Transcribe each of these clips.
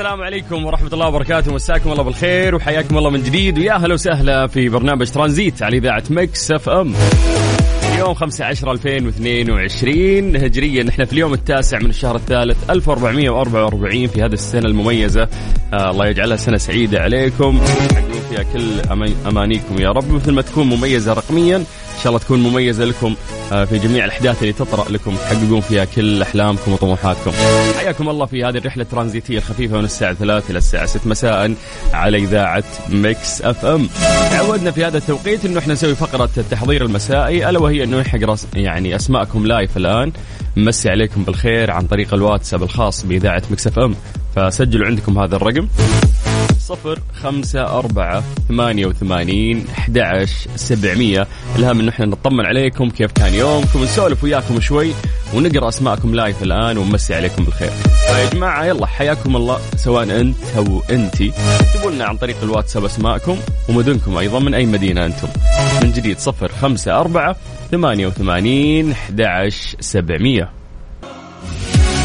السلام عليكم ورحمة الله وبركاته. مساكم الله بالخير وحياكم الله من جديد. ويا هلا وسهلا في برنامج ترانزيت على إذاعة مكس أف أم. اليوم 5 10 2022 هجريا نحن في اليوم التاسع من الشهر الثالث 1444 في هذه السنة المميزة. آه الله يجعلها سنة سعيدة عليكم. تحققون فيها كل أما- أمانيكم يا رب. مثل ما تكون مميزة رقميا شاء الله تكون مميزة لكم آه، في جميع الأحداث اللي تطرأ لكم. تحققون فيها كل أحلامكم وطموحاتكم. حياكم الله في هذه الرحلة الترانزيتية الخفيفة من الساعة 3 إلى الساعة 6 مساء على إذاعة ميكس أف أم. تعودنا في هذا التوقيت أنه إحنا نسوي فقرة التحضير المسائي ألا وهي أنه نلحق يعني أسماءكم live الآن. نمسي عليكم بالخير عن طريق الواتساب الخاص بإذاعة ميكس أف أم. فسجلوا عندكم هذا الرقم. صفر خمسة أربعة ثمانية وثمانين أحد سبعمية. الهم إنه إحنا نطمن عليكم كيف كان يومكم ونسولف وياكم شوي ونقرأ أسماءكم live الآن ونمسي عليكم بالخير. فيا جماعة يلا حياكم الله سواء أنت أو أنتي اكتبوا لنا عن طريق الواتساب أسماءكم ومدنكم أيضا من أي مدينة أنتم. من جديد صفر خمسة أربعة ثمانية وثمانين أحد سبعمية.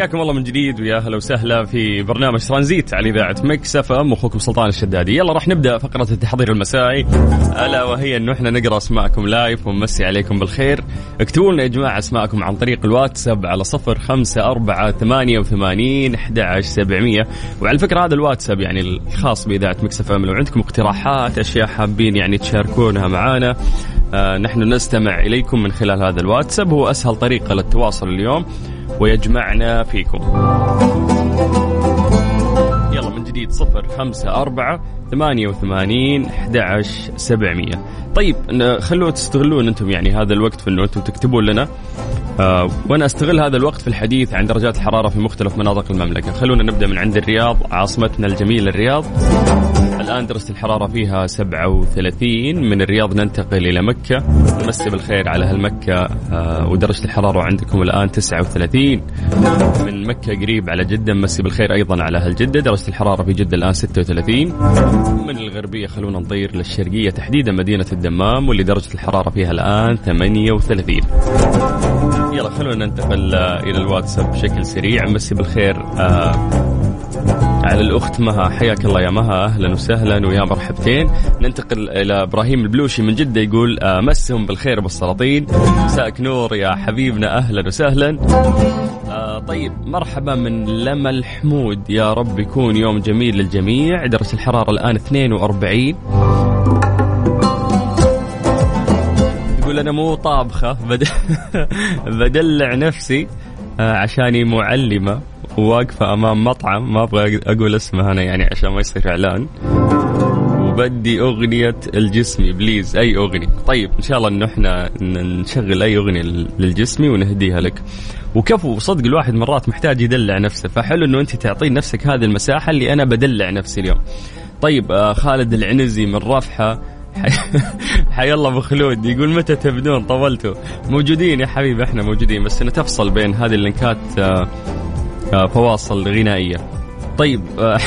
حياكم الله من جديد ويا هلا وسهلا في برنامج ترانزيت على إذاعة Mix FM. أخوكم سلطان الشدادي. يلا راح نبدأ فقرة التحضير المسائي. ألا وهي انه إحنا نقرأ أسماءكم live ونمسي عليكم بالخير. اكتبوا لنا يا جماعة أسماءكم عن طريق الواتساب على صفر خمسة أربعة ثمانية وثمانين أحد سبعمية. وعلى فكرة هذا الواتساب يعني الخاص بإذاعة Mix FM. لو عندكم اقتراحات أشياء حابين يعني تشاركونها معنا آه نحن نستمع إليكم من خلال هذا الواتساب. هو أسهل طريقة للتواصل اليوم. ويجمعنا فيكم. يلا من جديد صفر خمسة أربعة ثمانية وثمانين أحد سبعمية. طيب خلونا تستغلون أنتم يعني هذا الوقت في أنه أنتم تكتبون لنا آه وأنا أستغل هذا الوقت في الحديث عن درجات الحرارة في مختلف مناطق المملكة. خلونا نبدأ من عند الرياض عاصمتنا الجميلة الرياض. الآن درجة الحرارة فيها 37 من الرياض ننتقل إلى مكة. نمسي بالخير على أهل مكة آه ودرجة الحرارة عندكم الآن 39 من مكة قريب على جدة نمسي بالخير أيضا على أهل جدة. درجة الحرارة في جدة الآن 36 من الغربية خلونا نطير للشرقية تحديدا مدينة الدمام واللي درجة الحرارة فيها الآن 38 يلا خلونا ننتقل آه، إلى الواتساب بشكل سريع. نمسي بالخير آه على الأخت مها. حياك الله يا مها. أهلا وسهلا ويا مرحبتين. ننتقل إلى إبراهيم البلوشي من جدة يقول آه، مسهم بالخير وبالسلاطين مساك نور يا حبيبنا. أهلا وسهلا. آه، طيب مرحبا من لما الحمود. يا رب يكون يوم جميل للجميع. درجة الحرارة الآن 42 يقول أنا مو طابخة. بد... بدلع نفسي آه، عشاني معلمة. وواقفه أمام مطعم ما أبغى أقول اسمها أنا يعني عشان ما يصير إعلان. بدي أغنية الجسمي بليز أي أغنية. طيب إن شاء الله إنه إحنا نشغل أي أغنية لل- للجسمي ونهديها لك. وكفو صدق الواحد مرات محتاج يدلع نفسه فحلو إنه أنت تعطين نفسك هذه المساحة اللي أنا بدلع نفسي اليوم. طيب آه خالد العنزي من رفحة. حي- الله أبو خلود يقول متى تبدون طولتوا. موجودين يا حبيبي إحنا موجودين بس انه تفصل بين هذه اللينكات آه فواصل غنائية. طيب آه،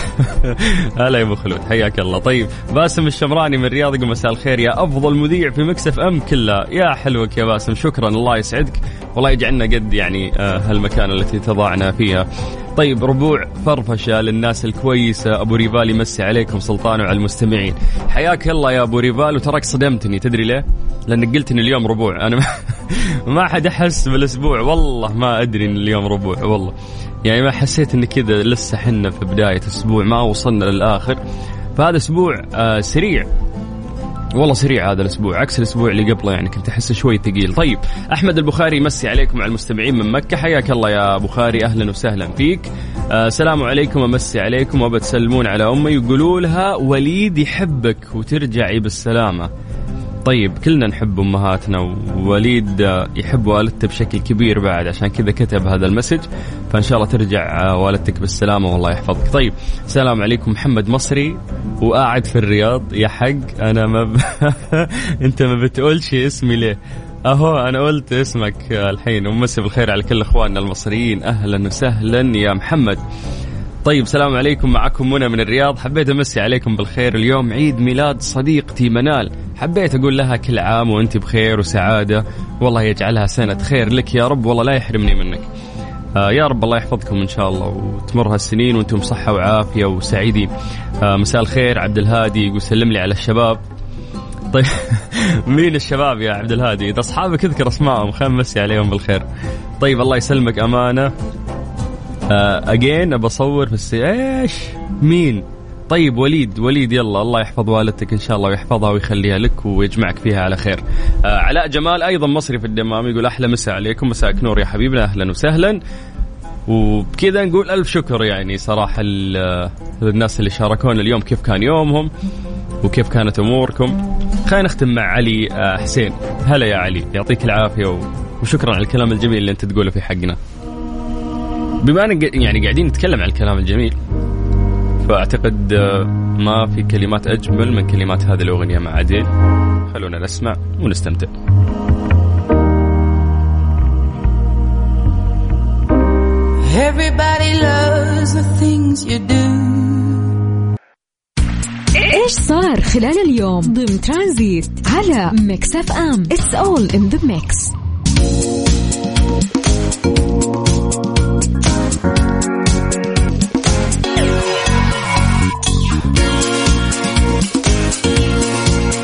هلا يا أبو خلود حياك الله. طيب باسم الشمراني من الرياض يقول مساء الخير يا أفضل مذيع في Mix FM كلها يا حلوك يا باسم شكرا الله يسعدك. والله يجعلنا قد يعني آه، هالمكان التي تضعنا فيها. طيب ربوع فرفشة للناس الكويسة. أبو ريفال يمسي عليكم سلطان وعلى المستمعين. حياك الله يا أبو ريفال وتراك صدمتني. تدري ليه؟ لأنك قلت ان اليوم ربوع. أنا ما, حد أحس بالأسبوع. والله ما أدري ان اليوم ربوع والله. يعني ما حسيت إن كذا لسه حنا في بداية أسبوع ما وصلنا للآخر. فهذا أسبوع آه سريع. والله سريع هذا الأسبوع عكس الأسبوع اللي قبله يعني كنت احسه شوي ثقيل. طيب أحمد البخاري يمسي عليكم على المستمعين من مكة. حياك الله يا بخاري أهلا وسهلا فيك. آه سلام عليكم أمسي عليكم وبتسلمون على أمي. يقولوا لها وليد يحبك وترجعي بالسلامة. طيب كلنا نحب أمهاتنا ووليد يحب والدته بشكل كبير بعد عشان كذا كتب هذا المسج. فإن شاء الله ترجع والدتك بالسلامة والله يحفظك. طيب السلام عليكم محمد مصري وقاعد في الرياض. يا حق أنا ما ب... أنت ما بتقولش اسمي ليه؟ أهو أنا قلت اسمك الحين. ومسي بالخير على كل إخواننا المصريين. أهلا وسهلا يا محمد. طيب سلام عليكم. معكم منى من الرياض. حبيت أمسي عليكم بالخير اليوم. عيد ميلاد صديقتي منال. حبيت أقول لها كل عام وأنت بخير وسعادة. والله يجعلها سنة خير لك يا رب. والله لا يحرمني منك. آه يا رب الله يحفظكم إن شاء الله وتمر هالسنين وأنتم صحة وعافية وسعيدين. آه مساء الخير. عبد الهادي يقول سلم لي على الشباب. طيب مين الشباب يا عبد الهادي؟ إذا أصحابك اذكر اسمائهم خلينا نمسي عليهم بالخير. طيب الله يسلمك. أمانة. اجين بصور في السي إيش؟ مين طيب وليد وليد يلا الله يحفظ والدتك إن شاء الله ويحفظها ويخليها لك ويجمعك فيها على خير. آه علاء جمال أيضا مصري في الدمام يقول أحلى مساء عليكم مساءك نور يا حبيبنا أهلا وسهلا. وبكذا نقول ألف شكر يعني صراحة للناس اللي شاركونا اليوم كيف كان يومهم وكيف كانت أموركم. خلينا نختم مع علي آه، حسين. هلا يا علي يعطيك العافية وشكرا على الكلام الجميل اللي أنت تقوله في حقنا. بما إن يعني قاعدين نتكلم عن الكلام الجميل فأعتقد آه، ما في كلمات أجمل من كلمات هذه الأغنية مع بعضين خلونا نسمع ونستمتع. Everybody loves the things you do. إيش صار خلال اليوم؟ ضمن ترانزيت على Mix FM. It's all in the mix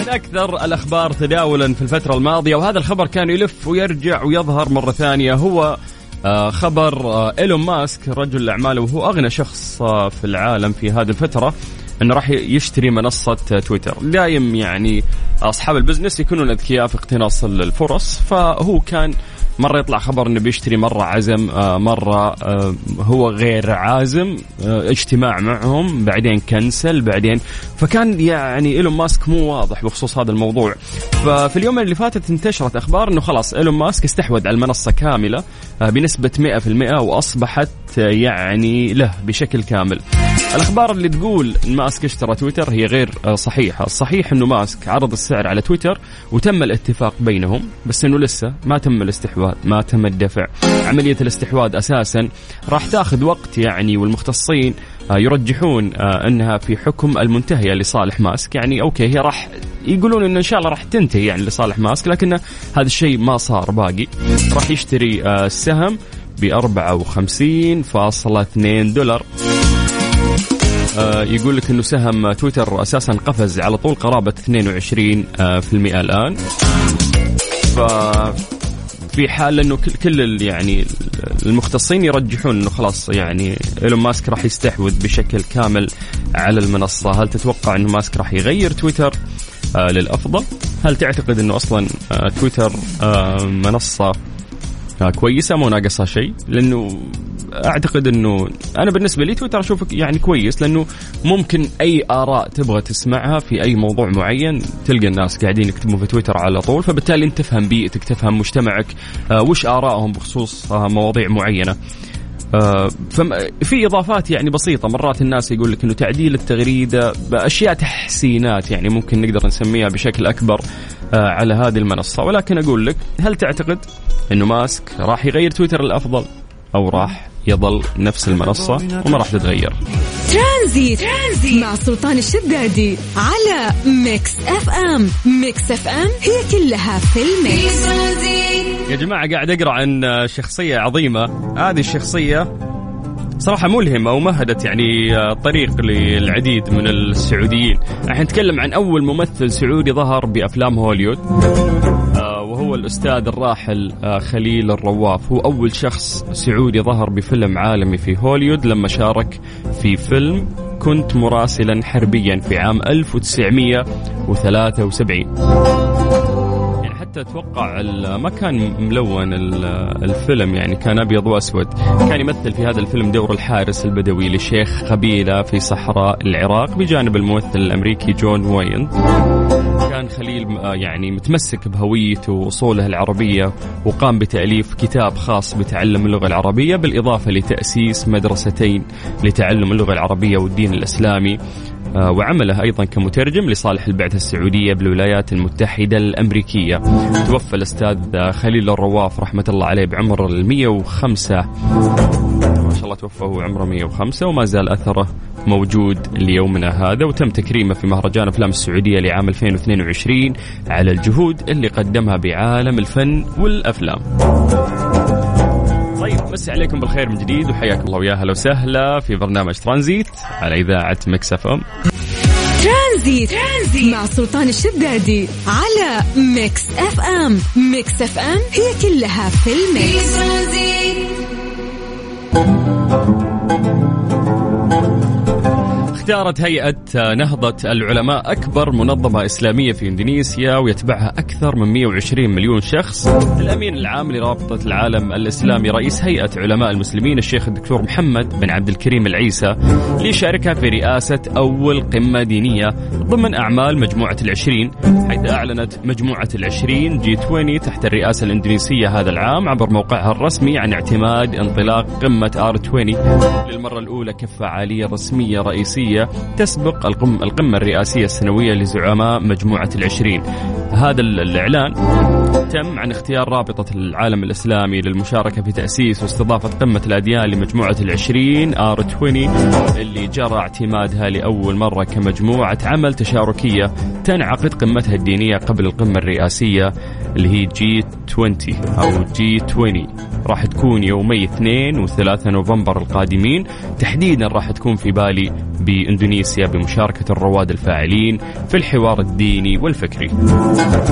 من أكثر الأخبار تداولا في الفترة الماضية وهذا الخبر كان يلف ويرجع ويظهر مرة ثانية. هو آه، خبر آه، إيلون ماسك رجل الأعمال وهو أغنى شخص آه، في العالم في هذه الفترة إنه راح يشتري منصة تويتر. دايم يعني أصحاب ال business يكونون أذكياء في اقتناص الفرص. فهو كان مرة يطلع خبر إنه بيشتري مرة عزم آه، مرة آه، هو غير عازم آه، اجتماع معهم بعدين كنسل بعدين فكان يعني إيلون ماسك مو واضح بخصوص هذا الموضوع. ففي اليوم اللي فاتت انتشرت أخبار إنه خلاص إيلون ماسك استحوذ على المنصة كاملة آه، بنسبة 100% وأصبحت يعني له بشكل كامل الأخبار اللي تقول ماسك اشترى تويتر هي غير صحيحة، الصحيح إنه ماسك عرض السعر على تويتر وتم الاتفاق بينهم بس إنه لسه ما تم الاستحواذ، ما تم الدفع. عملية الاستحواذ أساسا راح تاخذ وقت يعني والمختصين يرجحون إنها في حكم المنتهيه لصالح ماسك، يعني أوكي هي راح يقولون إنه إن شاء الله راح تنتهي يعني لصالح ماسك لكن هذا الشيء ما صار باقي. راح يشتري السهم ب 54.2 دولار. آه، يقول لك إنه سهم تويتر أساسا قفز على طول قرابة 22% آه، الآن. ف في حال إنه كل يعني المختصين يرجحون إنه خلاص يعني إيلون ماسك راح يستحوذ بشكل كامل على المنصة، هل تتوقع إنه ماسك راح يغير تويتر؟ آه للأفضل؟ هل تعتقد إنه أصلا تويتر منصة كويسة مو ناقصها شيء؟ لأنه أعتقد إنه أنا بالنسبة لي تويتر اشوفه يعني كويس لأنه ممكن أي آراء تبغى تسمعها في أي موضوع معين تلقى الناس قاعدين يكتبون في تويتر على طول فبالتالي أنت تفهم بيئتك تفهم مجتمعك آه، وش آرائهم بخصوص آه، مواضيع معينة في إضافات يعني بسيطة. مرات الناس يقول لك إنه تعديل التغريدة بأشياء تحسينات يعني ممكن نقدر نسميها بشكل أكبر على هذه المنصة. ولكن أقول لك هل تعتقد إنه ماسك راح يغير تويتر للأفضل أو راح يظل نفس المنصة وما راح تتغير؟ ترانزيت. ترانزيت مع سلطان الشدادي على Mix FM. Mix FM هي كلها في ال mix. يا جماعة قاعد أقرأ عن شخصية عظيمة. هذه الشخصية صراحة ملهمة ومهدت يعني طريق للعديد من السعوديين. راح نتكلم عن أول ممثل سعودي ظهر بأفلام هوليوود وهو الأستاذ الراحل آه، خليل الرواف. هو أول شخص سعودي ظهر بفيلم عالمي في هوليود لما شارك في فيلم كنت مراسلا حربيا في عام 1973 يعني حتى أتوقع ما كان ملون الفيلم يعني كان أبيض وأسود. كان يمثل في هذا الفيلم دور الحارس البدوي لشيخ قبيلة في صحراء العراق بجانب الممثل الأمريكي جون واين كان خليل آه، يعني متمسك بهويته وأصوله العربية وقام بتأليف كتاب خاص بتعلم اللغة العربية بالإضافة لتأسيس مدرستين لتعلم اللغة العربية والدين الإسلامي آه، وعمله أيضا كمترجم لصالح البعثة السعودية بالولايات المتحدة الأمريكية. توفى الأستاذ خليل الرواف رحمة الله عليه بعمر المية وخمسة. الله توفى وهو عمره 105 وما زال أثره موجود ليومنا هذا وتم تكريمه في مهرجان أفلام السعودية لعام 2022 على الجهود اللي قدمها بعالم الفن والأفلام. طيب مسي عليكم بالخير من جديد وحياكم الله ويا أهلا وسهلا في برنامج ترانزيت على إذاعة Mix FM. ترانزيت. ترانزيت مع سلطان الشدادي على Mix FM، Mix FM هي كلها في ال mix. اختارت هيئة نهضة العلماء أكبر منظمة إسلامية في إندونيسيا ويتبعها أكثر من 120 مليون شخص. الأمين العام لرابطة العالم الإسلامي رئيس هيئة علماء المسلمين الشيخ الدكتور محمد بن عبد الكريم العيسى ليشاركها في رئاسة أول قمة دينية ضمن أعمال مجموعة العشرين حيث أعلنت مجموعة العشرين جي 20 تحت الرئاسة الإندونيسية هذا العام عبر موقعها الرسمي عن اعتماد انطلاق قمة آر 20 للمرة الأولى كفعالية رسمية رئيسية تسبق القمة الرئاسية السنوية لزعماء مجموعة العشرين. هذا الإعلان تم عن اختيار رابطة العالم الإسلامي للمشاركة في تأسيس واستضافة قمة الأديان لمجموعة العشرين R 20 اللي جرى اعتمادها لأول مرة كمجموعة عمل تشاركية تنعقد قمتها الدينية قبل القمة الرئاسية اللي هي G 20 أو G 20 راح تكون يومي 2 و3 نوفمبر القادمين تحديدا راح تكون في بالي بإندونيسيا بمشاركة الرواد الفاعلين في الحوار الديني والفكري.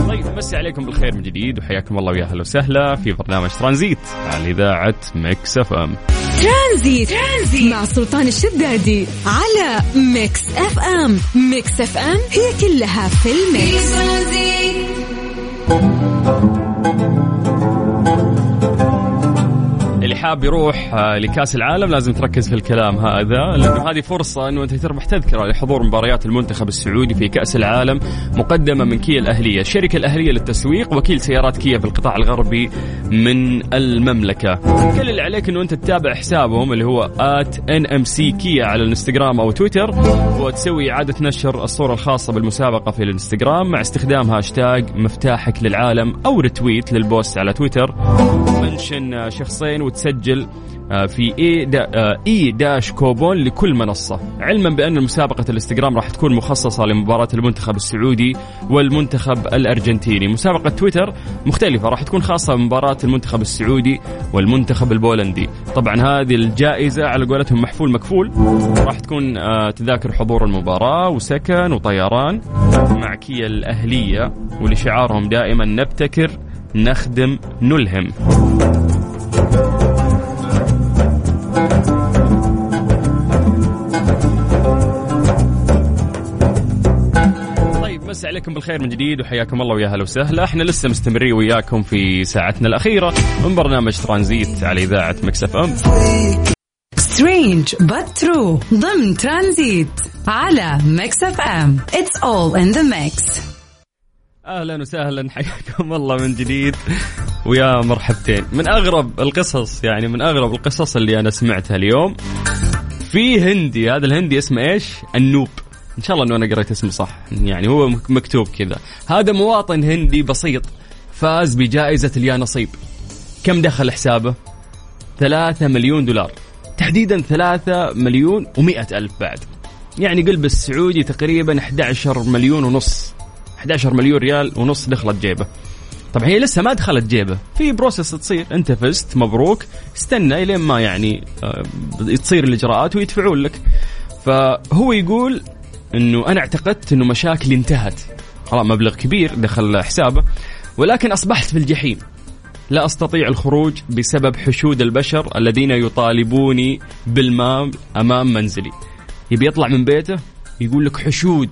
طيب مسي عليكم بالخير من جديد وحياكم الله ويا أهلا وسهلا في برنامج ترانزيت على إذاعة Mix FM. ترانزيت. ترانزيت مع سلطان الشدادي على Mix FM، Mix FM هي كلها في ال mix. اللي حاب يروح آه، لكأس العالم. لازم تركز في الكلام هذا لأنه هذه فرصة إنه أنت تربح تذكره لحضور مباريات المنتخب السعودي في كأس العالم مقدمة من كيا الأهلية، الشركة الأهلية للتسويق وكيل سيارات كيا في القطاع الغربي من المملكة. كل اللي عليك إنه أنت تتابع حسابهم اللي هو كيا على الإنستغرام أو تويتر وتسوي إعادة نشر الصورة الخاصة بالمسابقة في الإنستغرام مع استخدام هاشتاج مفتاحك للعالم أو retweet لل post على تويتر. mention شخصين وتسجل آه، في e دا آه، e dash coupon لكل منصة. علما بأن مسابقة الإنستغرام راح تكون مخصصة لمباراة المنتخب السعودي والمنتخب الأرجنتيني. مسابقة تويتر مختلفة راح تكون خاصة بمباراة المنتخب السعودي والمنتخب البولندي. طبعا هذه الجائزة على قولتهم محفول مكفول. راح تكون آه، تذاكر حضور المباراة وسكن وطيران. مع كيا الأهلية واللي شعارهم دائما نبتكر نخدم نلهم. مسي عليكم بالخير من جديد وحياكم الله ويا هلا وسهلا. إحنا لسه مستمرين وياكم في ساعتنا الأخيرة من برنامج ترانزيت على إذاعة Mix FM. Strange but true ضمن ترانزيت على Mix FM. It's all in the mix أهلا وسهلا حياكم الله من جديد ويا مرحبتين. من أغرب القصص يعني من أغرب القصص اللي أنا سمعتها اليوم في هندي هذا الهندي اسمه إيش؟ أنوب. إن شاء الله إنه أنا قريت اسمه صح. يعني هو مكتوب كذا. هذا مواطن هندي بسيط فاز بجائزة اليانصيب. كم دخل حسابه؟ ثلاثة مليون دولار. تحديدا ثلاثة مليون ومئة ألف بعد. يعني قل بالسعودي تقريبا 11 مليون ونص. 11 مليون ريال ونص دخلت جيبه. طبعا هي لسه ما دخلت جيبه. في process تصير. أنت فزت مبروك. استنى إلين ما يعني آه، تصير الإجراءات ويدفعون لك. فهو يقول إنه أنا اعتقدت إنه مشاكلي انتهت. خلاص مبلغ كبير دخل حسابه. ولكن أصبحت في الجحيم. لا أستطيع الخروج بسبب حشود البشر الذين يطالبوني بالمال أمام منزلي. يبي يطلع من بيته؟ يقول لك حشود.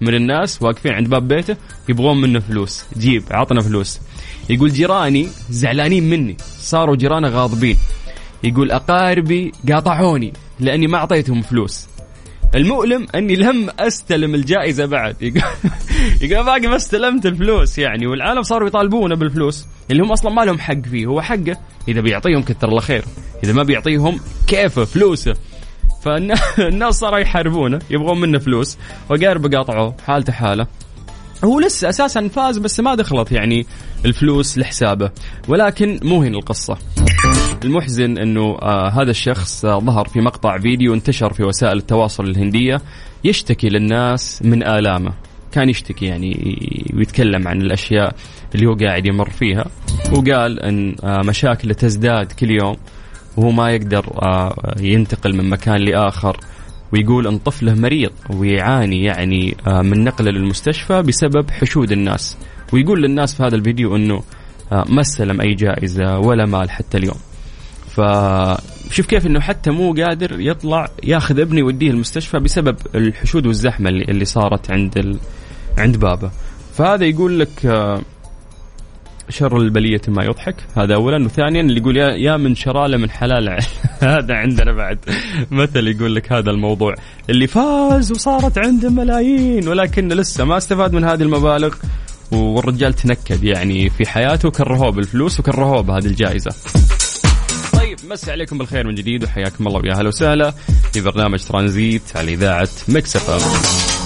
من الناس واقفين عند باب بيته يبغون منه فلوس. جيب عطنا فلوس. يقول جيراني زعلانين مني. صاروا جيرانه غاضبين. يقول أقاربي قاطعوني لأني ما أعطيتهم فلوس. المؤلم أني لم أستلم الجائزة بعد. يقول باقي ما استلمت الفلوس يعني. والعالم صاروا يطالبونه بالفلوس. اللي هم أصلا ما لهم حق فيه. هو حقه إذا بيعطيهم كثر الله خير. إذا ما بيعطيهم كيفه فلوسه؟ فالناس صاروا يحاربونه يبغون منه فلوس وقاربه قاطعوه حالته حاله هو لسه أساسا فاز بس ما دخلت يعني الفلوس لحسابه ولكن مو هنا القصة. المحزن إنه آه هذا الشخص آه ظهر في مقطع فيديو انتشر في وسائل التواصل الهندية يشتكي للناس من آلامه. كان يشتكي يعني ويتكلم عن الأشياء اللي هو قاعد يمر فيها وقال إن آه مشاكله تزداد كل يوم. وهو ما يقدر آه ينتقل من مكان لآخر ويقول إن طفله مريض ويعاني يعني آه من نقله للمستشفى بسبب حشود الناس. ويقول للناس في هذا الفيديو إنه آه ما استلم أي جائزة ولا مال حتى اليوم. فشوف كيف إنه حتى مو قادر يطلع ياخذ ابني يوديه المستشفى بسبب الحشود والزحمة اللي, صارت عند ال... عند بابه. فهذا يقول لك شر البلية ما يضحك. هذا أولا. وثانيا اللي يقول يا, من شرالة من حلال هذا عندنا بعد. مثل يقول لك هذا الموضوع. اللي فاز وصارت عنده ملايين ولكن لسه ما استفاد من هذه المبالغ. والرجال تنكد يعني في حياته كرهوه بالفلوس وكرهوه بهذه الجائزة. طيب مسي عليكم بالخير من جديد وحياكم الله ويا أهلا وسهلا. في برنامج ترانزيت على إذاعة Mix F